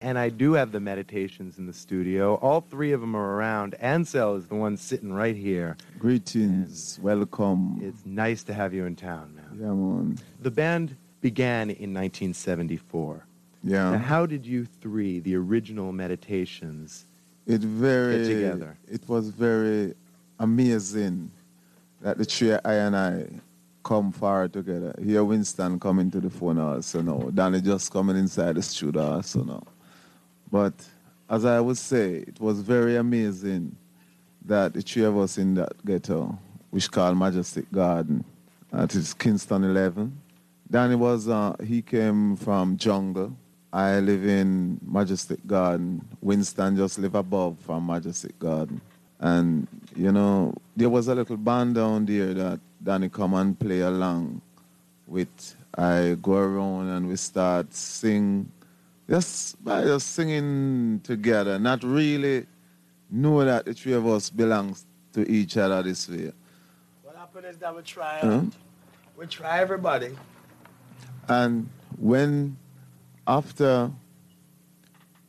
And I do have the meditations in the studio. All three of them are around. Ansel is the one sitting right here. Greetings, welcome. It's nice to have you in town, man. Yeah, man. The band began in 1974. Yeah. Now, how did you three, the original meditations, It very get together? It was very amazing that the three I and I come far together. Here Winston coming to the phone also now. Danny just coming inside the studio also now. But as I would say, it was very amazing that the three of us in that ghetto, which called Majestic Garden, that is Kingston 11. Danny was, uh, he came from jungle. I live in Majestic Garden. Winston just live above from Majestic Garden. And, you know, there was a little band down there that Danny come and play along with. I go around and we start sing, just by just singing together, not really know that the three of us belongs to each other this way. What happened is that we try, Huh? we try everybody. And when after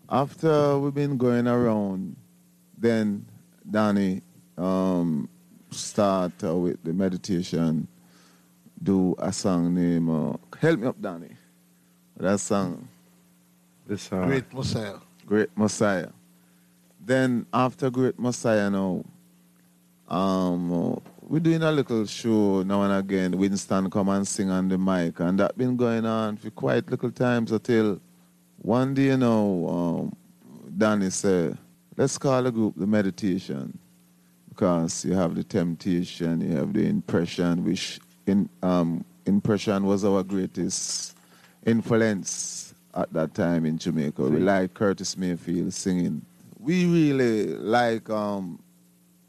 after we've been going around, then Danny um, start uh, with the meditation, do a song named uh, Help Me Up Danny. That song, This song. Great Messiah. Great Messiah. Then after Great Messiah now, um, uh, we're doing a little show now and again. Winston come and sing on the mic, and that been going on for quite little times until one day now, um, Danny said, let's call the group the meditation because you have the temptation, you have the impression, which in, um, impression was our greatest influence at that time in Jamaica. We like Curtis Mayfield singing. We really like um,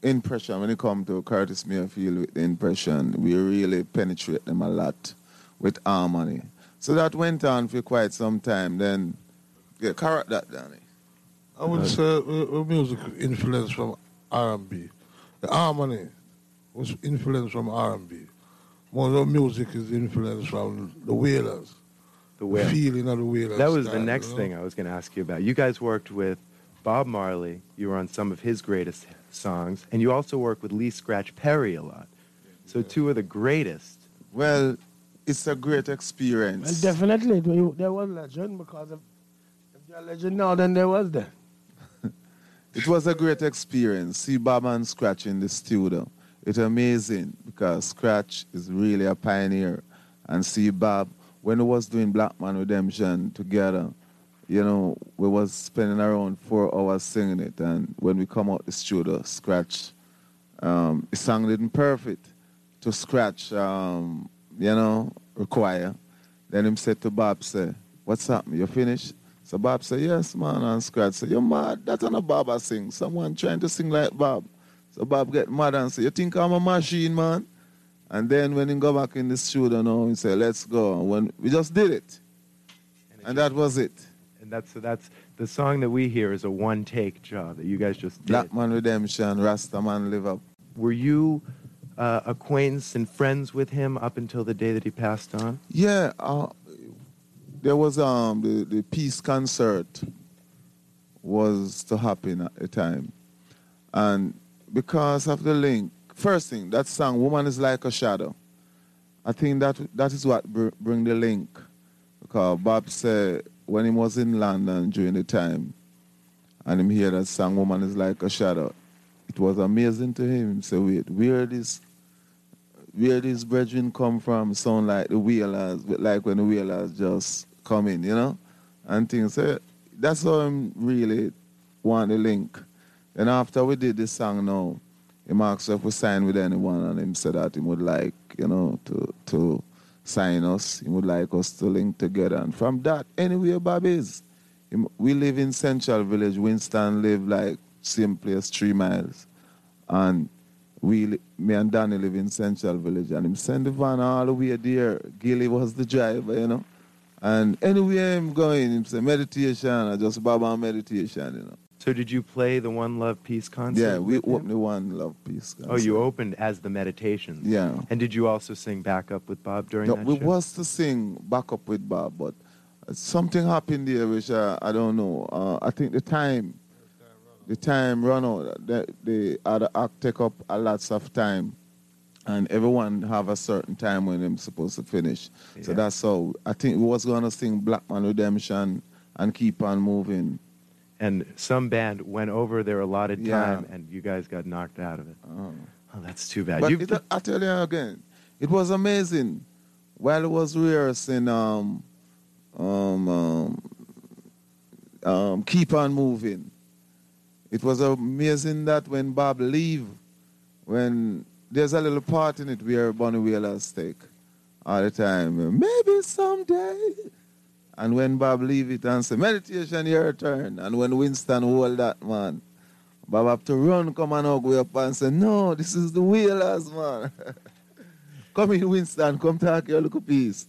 impression when it comes to Curtis Mayfield with the impression. We really penetrate them a lot with harmony. So that went on for quite some time. Then, yeah, correct that, Danny. I would say uh, uh, music influence from R&B. The harmony was influenced from R&B. More of music is influenced from the Wailers. The Wail- feeling of the Wailers. That was the next you know? thing I was going to ask you about. You guys worked with Bob Marley. You were on some of his greatest songs, and you also worked with Lee Scratch Perry a lot. So two of the greatest. Well, it's a great Well, experience. definitely, there- there was legend because if, if they're a legend now, then there was there. It was a great experience. See Bob and Scratch in the studio. It's amazing because Scratch is really a pioneer. And see Bob, when we was doing Black Man Redemption together, you know, we was spending around four hours singing it. And when we come out the studio, Scratch, um, it sounded perfect to Scratch, um, you know, require. Then him said to Bob, say, what's happening? You finished? So Bob said, yes, man. And Scratch said, you're mad. That's not a Bob I sing. Someone trying to sing like Bob. So Bob get mad and say, you think I'm a machine, man? And then when he go back in the studio now, he said, let's go. When we just did it. And that was it. And that's that's the song that we hear is a one take job that you guys just did. Black Man Redemption, Rasta Man Live Up. Were you uh, acquaintance and friends with him up until the day that he passed on? Yeah, uh, there was um the, the peace concert was to happen at the time, and because of the link, first thing that song "Woman Is Like a Shadow," I think that that is what br- bring the link, because Bob said when he was in London during the time, and him hear that song "Woman Is Like a Shadow," it was amazing to him. Said, "Wait, where this?" where these brethren come from sound like the Wailers, like when the Wailers just come in, you know, and things. So that's how I'm really want the link. And after we did this song now, he asked if we sign with anyone, and him said that he would like, you know, to to sign us. He would like us to link together. And from that, anywhere Bob is, we live in Central Village. Winston live like same place, three miles. And we, me and Danny live in Central Village. And him send the van all the way there. Gilly was the driver, you know. And anywhere I'm going, him say meditation, I just Baba meditation, you know. So did you play the One Love Peace concert? Yeah, we opened the one love peace. Oh, you opened as the Meditations. Yeah. And did you also sing backup with Bob during No, that we show? was to sing back up with Bob, but something happened there which uh, I don't know. Uh, I think the time, the time run out. The, the other act take up a lots of time, and everyone have a certain time when they're supposed to finish. So that's how I think we was gonna sing Black Man Redemption and keep on moving. And some band went over their allotted Yeah. time, and you guys got knocked out of it. Uh, Oh, that's too bad. But it, I tell you again, it was amazing. While it was rehearsing, um, um, um, um, keep on moving. It was amazing that when Bob leave, when there's a little part in it where Bunny Wailer's stake all the time. Maybe someday. And when Bob leave it and say, meditation your turn. And when Winston hold that man, Bob have to run, come and hug way up and say, no, this is the Wailers, man. come in, Winston, come talk your little piece.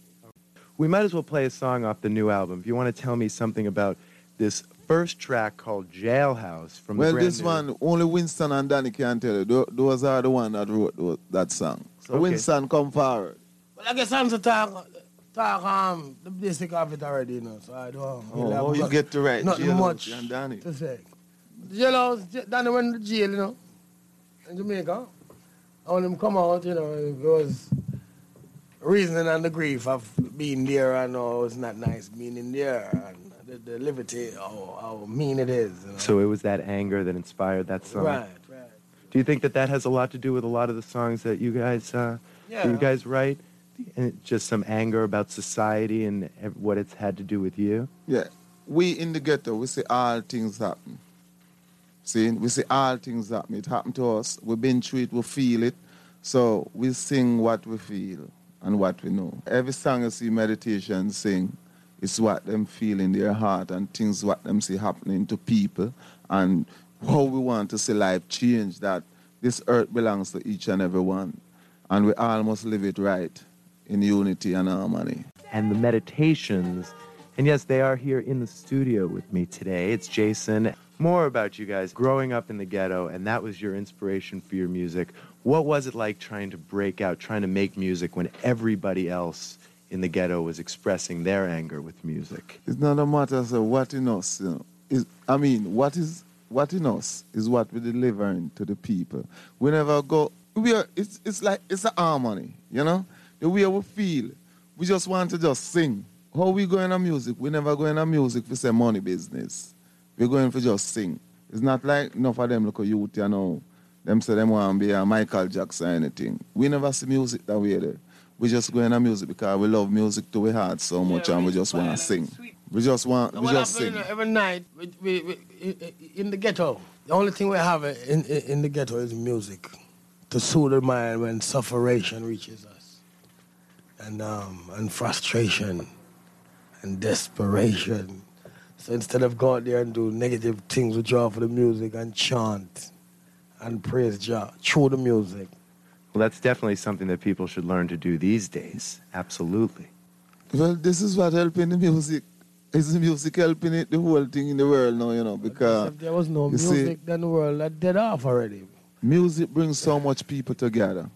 we might as well play a song off the new album. If you want to tell me something about this first track called Jailhouse from the Well, this new- one, only Winston and Danny can tell you. Those are the one that wrote that song. So Okay. Winston, come forward. Well, I guess I'm to talk, talk um, the basic of it already, you know, so I don't Oh, really have how you get to write Nothing Jailhouse much and Danny? to say. The jailhouse, j- Danny went to jail, you know, in Jamaica. And when him come out, you know, it was reasoning and the grief of being there and oh, it's not nice being in there and the, the liberty, how, how mean it is. You know? So it was that anger that inspired that song. right, right. Do you think that that has a lot to do with a lot of the songs that you guys uh, that you guys write? Just some anger about society and what it's had to do with you. Yeah. We in the ghetto, we see all things happen. See, we see all things happen. It happened to us. We've been through it, we feel it. So we sing what we feel and what we know. Every song you see meditation sing is what them feel in their heart and things what them see happening to people and how we want to see life change that this earth belongs to each and every one. And we all must live it right in unity and harmony. and the meditations. And yes, they are here in the studio with me today. It's Jason. More about you guys growing up in the ghetto, and that was your inspiration for your music. What was it like trying to break out, trying to make music when everybody else in the ghetto was expressing their anger with music? It's not a matter of what in us, you know. Is I mean, what is what in us is what we're delivering to the people. We never go. We are. It's it's like it's a harmony, you know. The way we feel, we just want to just sing. How we go in a music? We never go in a music for say money business. We're going for just sing. It's not like enough of them look at youth, you know. Them say them want to be a Michael Jackson or anything. We never see music that way there. We just go in a music because we love music to our heart so much Yeah, and we we just want to sing. sweet. We just want, we just sing. every night we, we, we, in the ghetto, the only thing we have in, in, in the ghetto is music to soothe the mind when sufferation reaches us, and um, and frustration, and desperation. So instead of go out there and do negative things, we draw for the music and chant and praise Jah through the music. Well, that's definitely something that people should learn to do these days. Absolutely. Well, this is what helping the music. Is the music helping it, the whole thing in the world now, you know, because if there was no you see- music, then the world had dead off already. music brings so much people together.